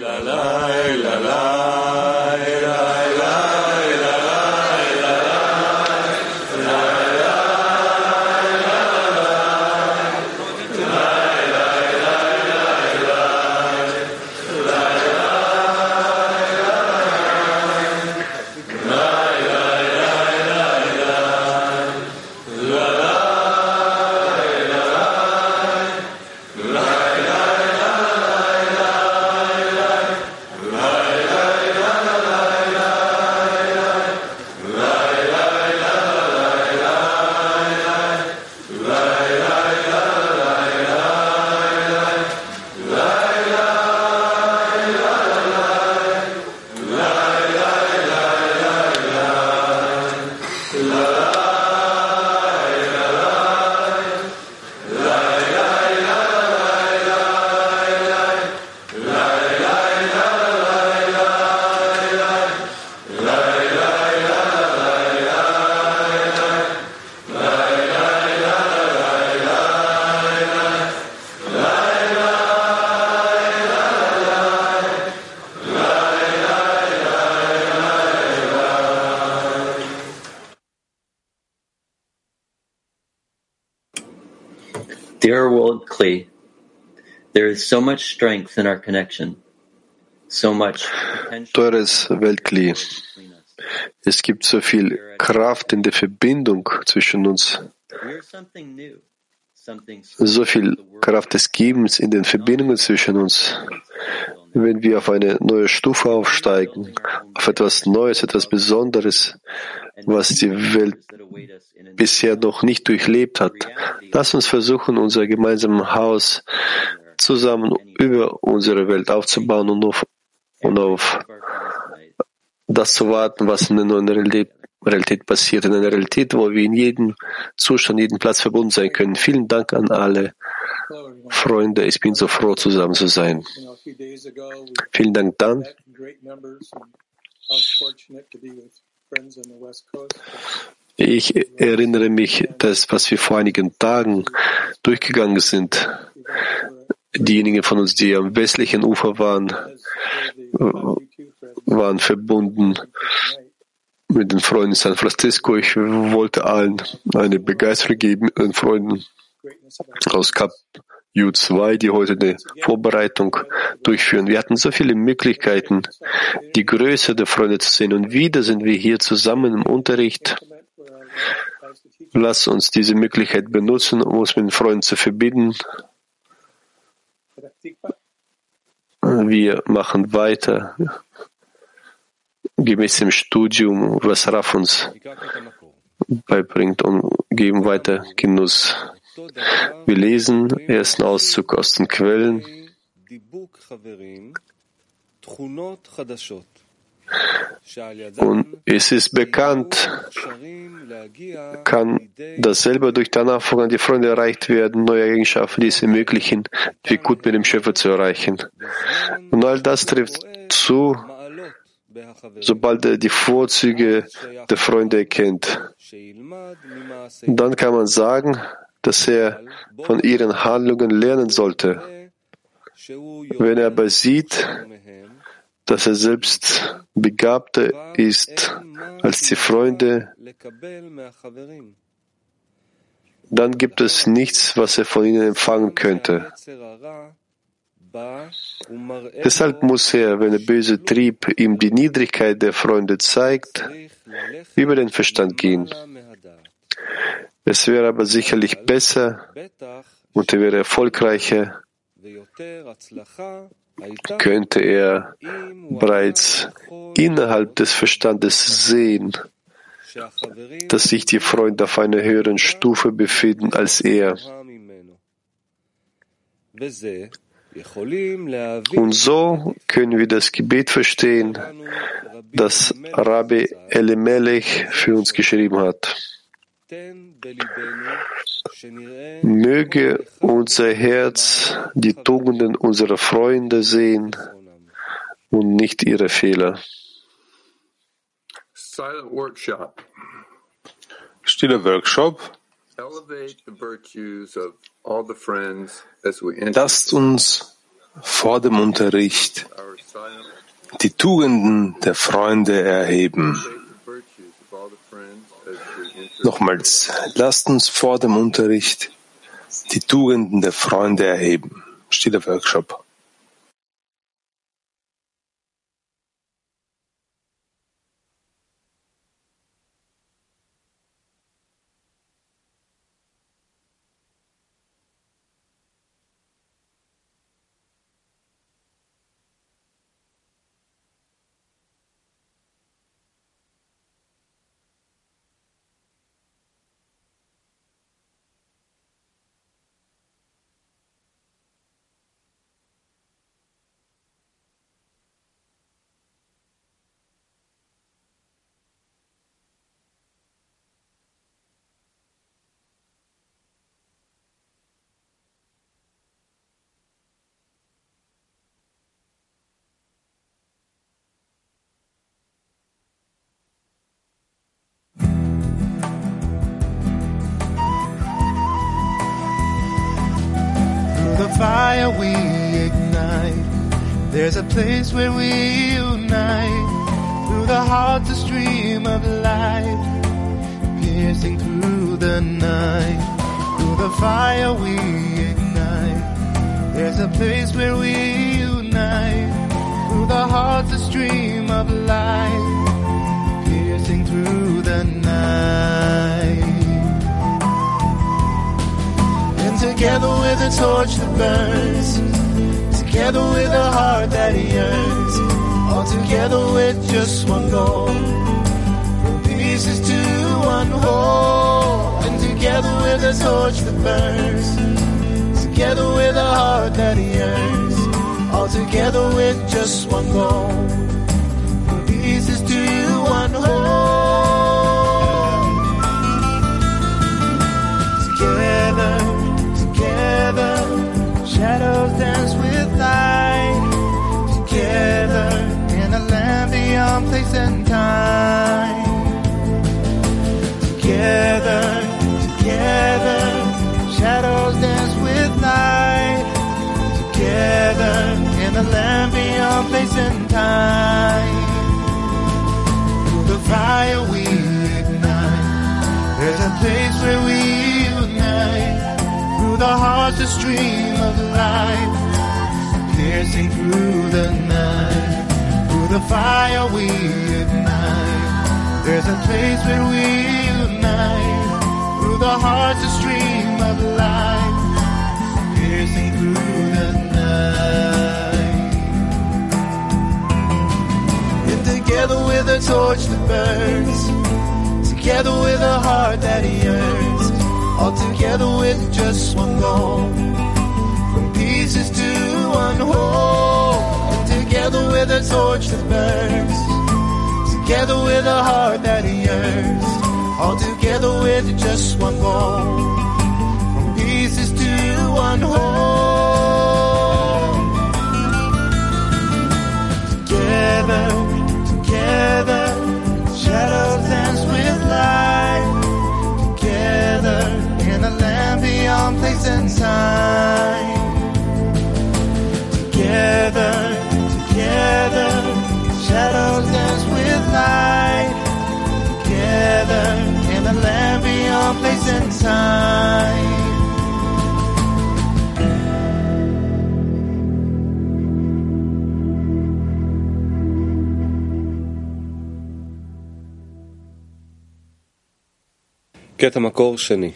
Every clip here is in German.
la la. Kli, there is so much strength in our connection, so much Teures Weltkli, es gibt so viel Kraft in der Verbindung zwischen uns, so viel Kraft des Gebens in den Verbindungen zwischen uns. Wenn wir auf eine neue Stufe aufsteigen, auf etwas Neues, etwas Besonderes, was die Welt bisher noch nicht durchlebt hat, lass uns versuchen, unser gemeinsames Haus zusammen über unsere Welt aufzubauen und auf, und auf das zu warten, was in der neuen Realität, Realität passiert. In einer Realität, wo wir in jedem Zustand, jedem Platz verbunden sein können. Vielen Dank an alle. Freunde. Ich bin so froh, zusammen zu sein. Vielen Dank, Dan. Ich erinnere mich, dass was wir vor einigen Tagen durchgegangen sind, diejenigen von uns, die am westlichen Ufer waren, as for the U2 friends waren verbunden mit den Freunden in San Francisco. Ich wollte allen eine Begeisterung geben, den Freunden aus Kap U2, die heute eine Vorbereitung durchführen. Wir hatten so viele Möglichkeiten, die Größe der Freunde zu sehen. Und wieder sind wir hier zusammen im Unterricht. Lass uns diese Möglichkeit benutzen, um uns mit den Freunden zu verbinden. Wir machen weiter gemäß dem Studium, was Raf uns beibringt und geben weiter Genuss. Wir lesen ersten Auszug aus den Quellen. Und es ist bekannt, kann das selber durch danach an die Freunde erreicht werden, neue Eigenschaften, die es ermöglichen, wie gut mit dem Schöpfer zu erreichen. Und all das trifft zu, sobald er die Vorzüge der Freunde erkennt. Dann kann man sagen, dass er von ihren Handlungen lernen sollte. Wenn er aber sieht, dass er selbst begabter ist als die Freunde, dann gibt es nichts, was er von ihnen empfangen könnte. Deshalb muss er, wenn der böse Trieb ihm die Niedrigkeit der Freunde zeigt, über den Verstand gehen. Es wäre aber sicherlich besser und er wäre erfolgreicher, könnte er bereits innerhalb des Verstandes sehen, dass sich die Freunde auf einer höheren Stufe befinden als er. Und so können wir das Gebet verstehen, das Rabbi Elimelech für uns geschrieben hat. Möge unser Herz die Tugenden unserer Freunde sehen und nicht ihre Fehler. Silent workshop. Stiller Workshop. Elevate the virtues of all the friends as we enter Lasst uns vor dem Unterricht die Tugenden der Freunde erheben. the virtues of all the friends as the interest Nochmals, lasst uns vor dem Unterricht die Tugenden der Freunde erheben. Stiller Workshop. Fire we ignite. There's a place where we unite. Through the heart's a stream of light, piercing through the night. Through the fire we ignite. There's a place where we unite. Through the heart's a stream of light, together with a torch that burns, together with a heart that yearns, all together with just one goal. From pieces to one whole, and together with a torch that burns, together with a heart that yearns, all together with just one goal. From pieces to one whole. Shadows dance with light. Together, in a land beyond place and time. Together, together, shadows dance with light. Together, in a land beyond place and time. The fire we ignite. There's a place where we the a stream of light, piercing through the night. Through the fire we ignite. There's a place where we unite. Through the a stream of light, piercing through the night. And together with a torch that burns together with a heart that yearns, all together with just one goal. From pieces to one whole, and together with a torch that burns, together with a heart that yearns, all together with just one goal. From pieces to one whole. Together, together, shadows dance with light. קטע מקור שני.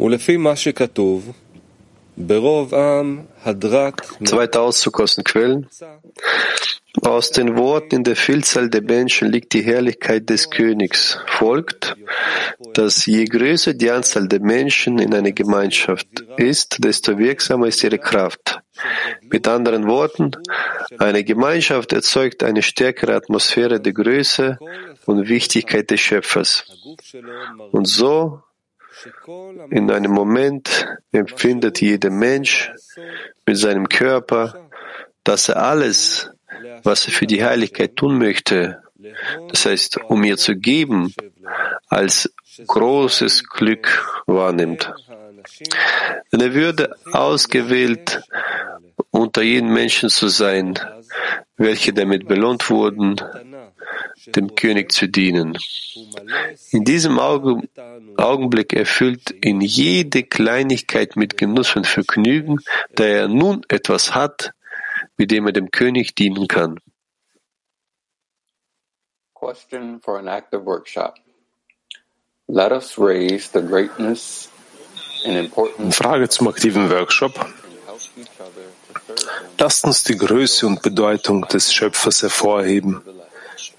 ולפי מה שכתוב, Zweiter Auszug aus den Quellen. Aus den Worten in der Vielzahl der Menschen liegt die Herrlichkeit des Königs. Folgt, dass je größer die Anzahl der Menschen in einer Gemeinschaft ist, desto wirksamer ist ihre Kraft. Mit anderen Worten, eine Gemeinschaft erzeugt eine stärkere Atmosphäre der Größe und Wichtigkeit des Schöpfers. Und so in einem Moment empfindet jeder Mensch mit seinem Körper, dass er alles, was er für die Heiligkeit tun möchte, das heißt, um ihr zu geben, als großes Glück wahrnimmt. Denn er würde ausgewählt unter jenen Menschen zu sein, welche damit belohnt wurden, dem König zu dienen. In diesem Augen- Augenblick erfüllt ihn jede Kleinigkeit mit Genuss und Vergnügen, da er nun etwas hat, mit dem er dem König dienen kann. Question for an active workshop. Let us raise the greatness and importance Frage zum aktiven Workshop. Lasst uns die Größe und Bedeutung des Schöpfers hervorheben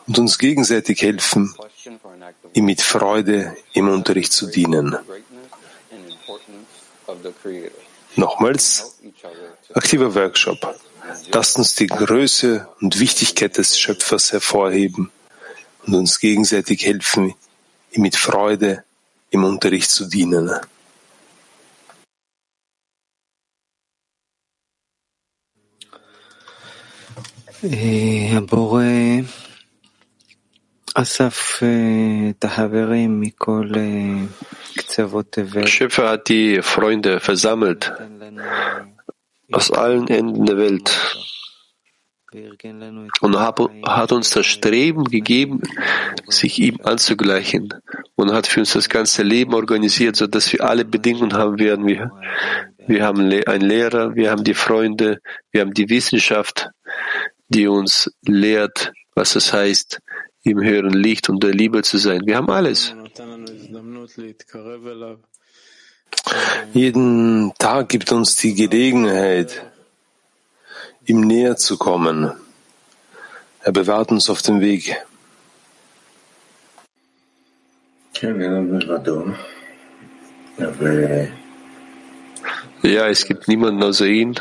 und uns gegenseitig helfen, ihm mit Freude im Unterricht zu dienen. Nochmals, aktiver Workshop. Lasst uns die Größe und Wichtigkeit des Schöpfers hervorheben und uns gegenseitig helfen, ihm mit Freude im Unterricht zu dienen. אה, Schöpfer hat die Freunde versammelt. aus allen Enden der Welt. und hat uns das Streben gegeben, sich ihm anzugleichen. Und hat für uns das ganze Leben organisiert, sodass wir alle Bedingungen haben werden. Wir, wir haben einen Lehrer, wir haben die Freunde, wir haben die Wissenschaft, die uns lehrt, was es heißt, im höheren Licht und der Liebe zu sein. Wir haben alles. Jeden Tag gibt uns die Gelegenheit, ihm näher zu kommen. Er bewahrt uns auf dem Weg. Ja, es gibt niemanden außer ihn.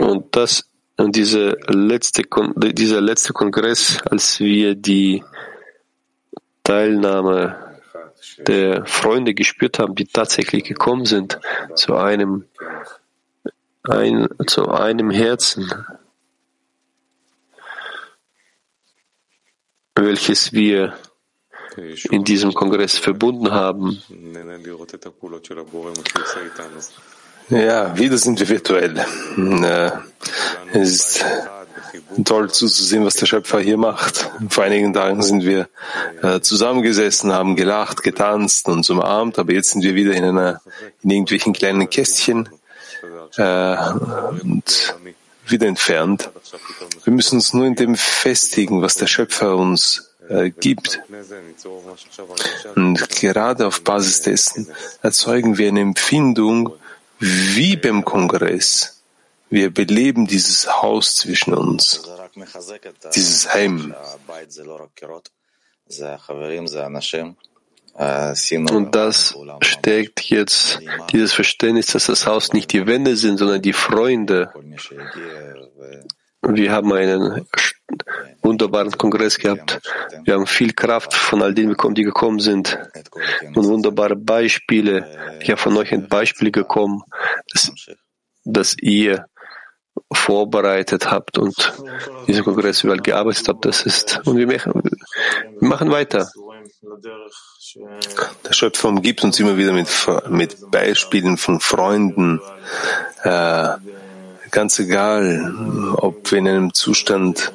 Und das, und diese letzte, dieser letzte Kongress, als wir die Teilnahme der Freunde gespürt haben, die tatsächlich gekommen sind, zu einem, ein, zu einem Herzen, welches wir in diesem Kongress verbunden haben. Ja, wieder sind wir virtuell. Äh, Es ist toll zuzusehen, was der Schöpfer hier macht. Vor einigen Tagen sind wir äh, zusammengesessen, haben gelacht, getanzt und umarmt, aber jetzt sind wir wieder in einer, in irgendwelchen kleinen Kästchen äh, und wieder entfernt. Wir müssen uns nur in dem festigen, was der Schöpfer uns äh, gibt. Und gerade auf Basis dessen erzeugen wir eine Empfindung wie beim Kongress. Wir beleben dieses Haus zwischen uns, dieses Heim. Und das stärkt jetzt dieses Verständnis, dass das Haus nicht die Wände sind, sondern die Freunde. Wir haben einen wunderbaren Kongress gehabt. Wir haben viel Kraft von all denen bekommen, die gekommen sind. Und wunderbare Beispiele. Ich habe von euch ein Beispiel gekommen, das, das ihr vorbereitet habt und diesen Kongress überall gearbeitet habt. Das ist, und wir machen, wir machen weiter. Der Schöpfer umgibt uns immer wieder mit, mit Beispielen von Freunden. Äh, ganz egal, ob wir in einem Zustand,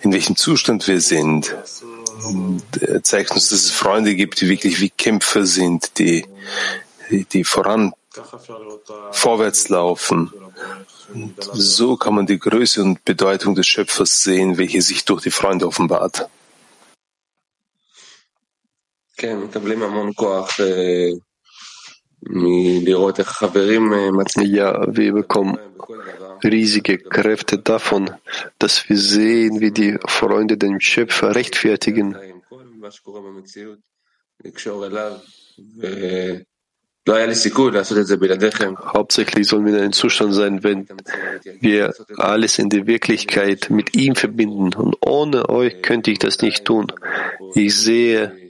in welchem Zustand wir sind. Er zeigt uns, dass es Freunde gibt, die wirklich wie Kämpfer sind, die, die, die voran, vorwärts laufen. Und so kann man die Größe und Bedeutung des Schöpfers sehen, welche sich durch die Freunde offenbart. כן, מקבלים המון כוח ja, wir bekommen riesige Kräfte davon, dass wir sehen, wie die Freunde den Schöpfer rechtfertigen. Hauptsächlich sollen wir in einem Zustand sein, wenn wir alles in der Wirklichkeit mit ihm verbinden. Und ohne euch könnte ich das nicht tun. Ich sehe,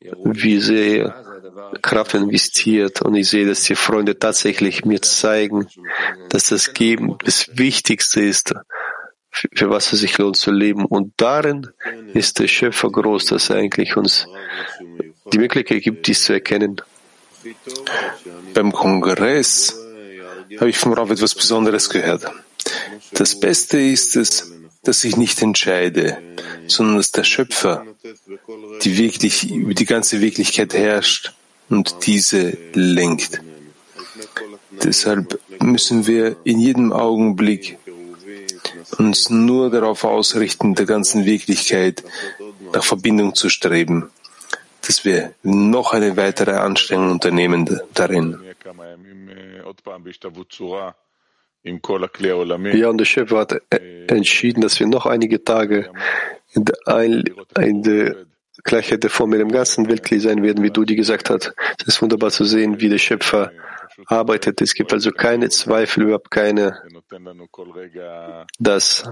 wie sehr Kraft investiert und ich sehe, dass die Freunde tatsächlich mir zeigen, dass das Geben das Wichtigste ist für was es sich lohnt zu leben. Und darin ist der Schöpfer groß, dass er eigentlich uns die Möglichkeit gibt, dies zu erkennen. Beim Kongress habe ich vom Rav etwas Besonderes gehört. Das Beste ist es, dass ich nicht entscheide, sondern dass der Schöpfer die wirklich, über die ganze Wirklichkeit herrscht und diese lenkt. Deshalb müssen wir in jedem Augenblick uns nur darauf ausrichten, der ganzen Wirklichkeit nach Verbindung zu streben, dass wir noch eine weitere Anstrengung unternehmen darin. Ja, und der Schöpfer hat entschieden, dass wir noch einige Tage in der, in der Gleichheit der Form mit dem ganzen Weltkli sein werden, wie Dudi gesagt hat. Es ist wunderbar zu sehen, wie der Schöpfer arbeitet. Es gibt also keine Zweifel, überhaupt keine, dass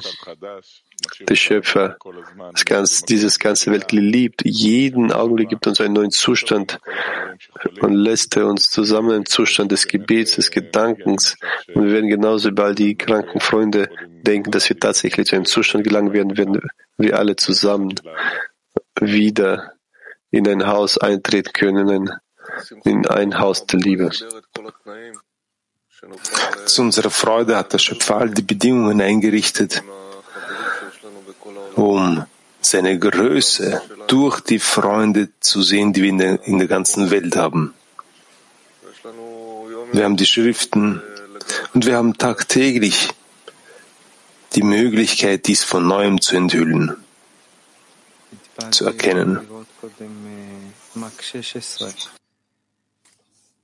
der Schöpfer das ganze, dieses ganze Welt liebt. Jeden Augenblick gibt uns einen neuen Zustand und lässt uns zusammen im Zustand des Gebets, des Gedankens. Und wir werden genauso über all die kranken Freunde denken, dass wir tatsächlich zu einem Zustand gelangen werden, wenn wir alle zusammen wieder in ein Haus eintreten können, in ein Haus der Liebe. Zu unserer Freude hat der Schöpfer all die Bedingungen eingerichtet, um seine Größe durch die Freunde zu sehen, die wir in der, in der ganzen Welt haben. Wir haben die Schriften und wir haben tagtäglich die Möglichkeit, dies von neuem zu enthüllen, zu erkennen.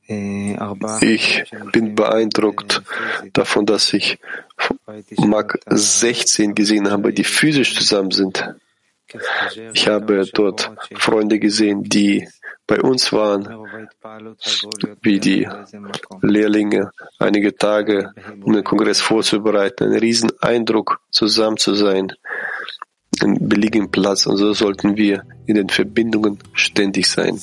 Ich bin beeindruckt davon, dass ich Mark 16 gesehen habe, die physisch zusammen sind. Ich habe dort Freunde gesehen, die bei uns waren, wie die Lehrlinge, einige Tage, um den Kongress vorzubereiten. Ein Rieseneindruck, zusammen zu sein, einen billigen Platz. Und so sollten wir in den Verbindungen ständig sein.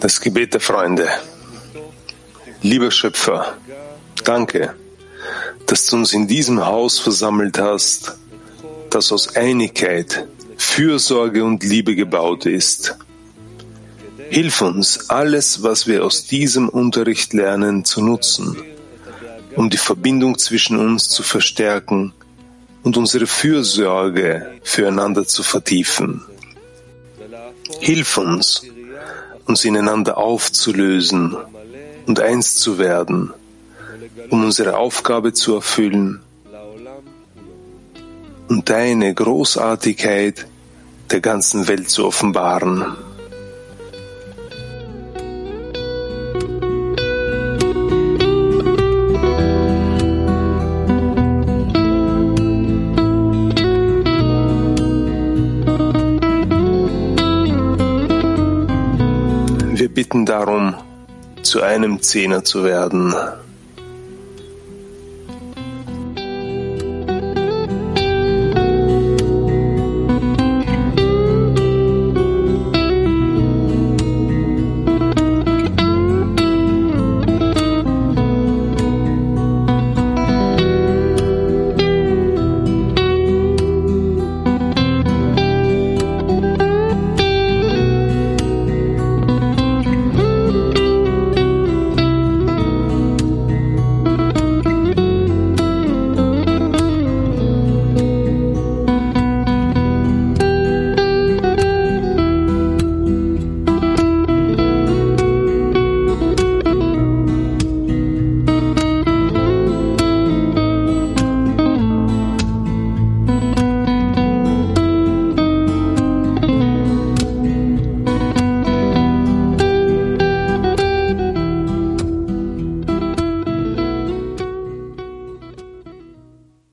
Das Gebet der Freunde. Lieber Schöpfer, danke, dass du uns in diesem Haus versammelt hast, das aus Einigkeit, Fürsorge und Liebe gebaut ist. Hilf uns, alles, was wir aus diesem Unterricht lernen, zu nutzen, um die Verbindung zwischen uns zu verstärken und unsere Fürsorge füreinander zu vertiefen. Hilf uns, uns ineinander aufzulösen und eins zu werden, um unsere Aufgabe zu erfüllen und deine Großartigkeit der ganzen Welt zu offenbaren. Bitten darum, zu einem Zehner zu werden.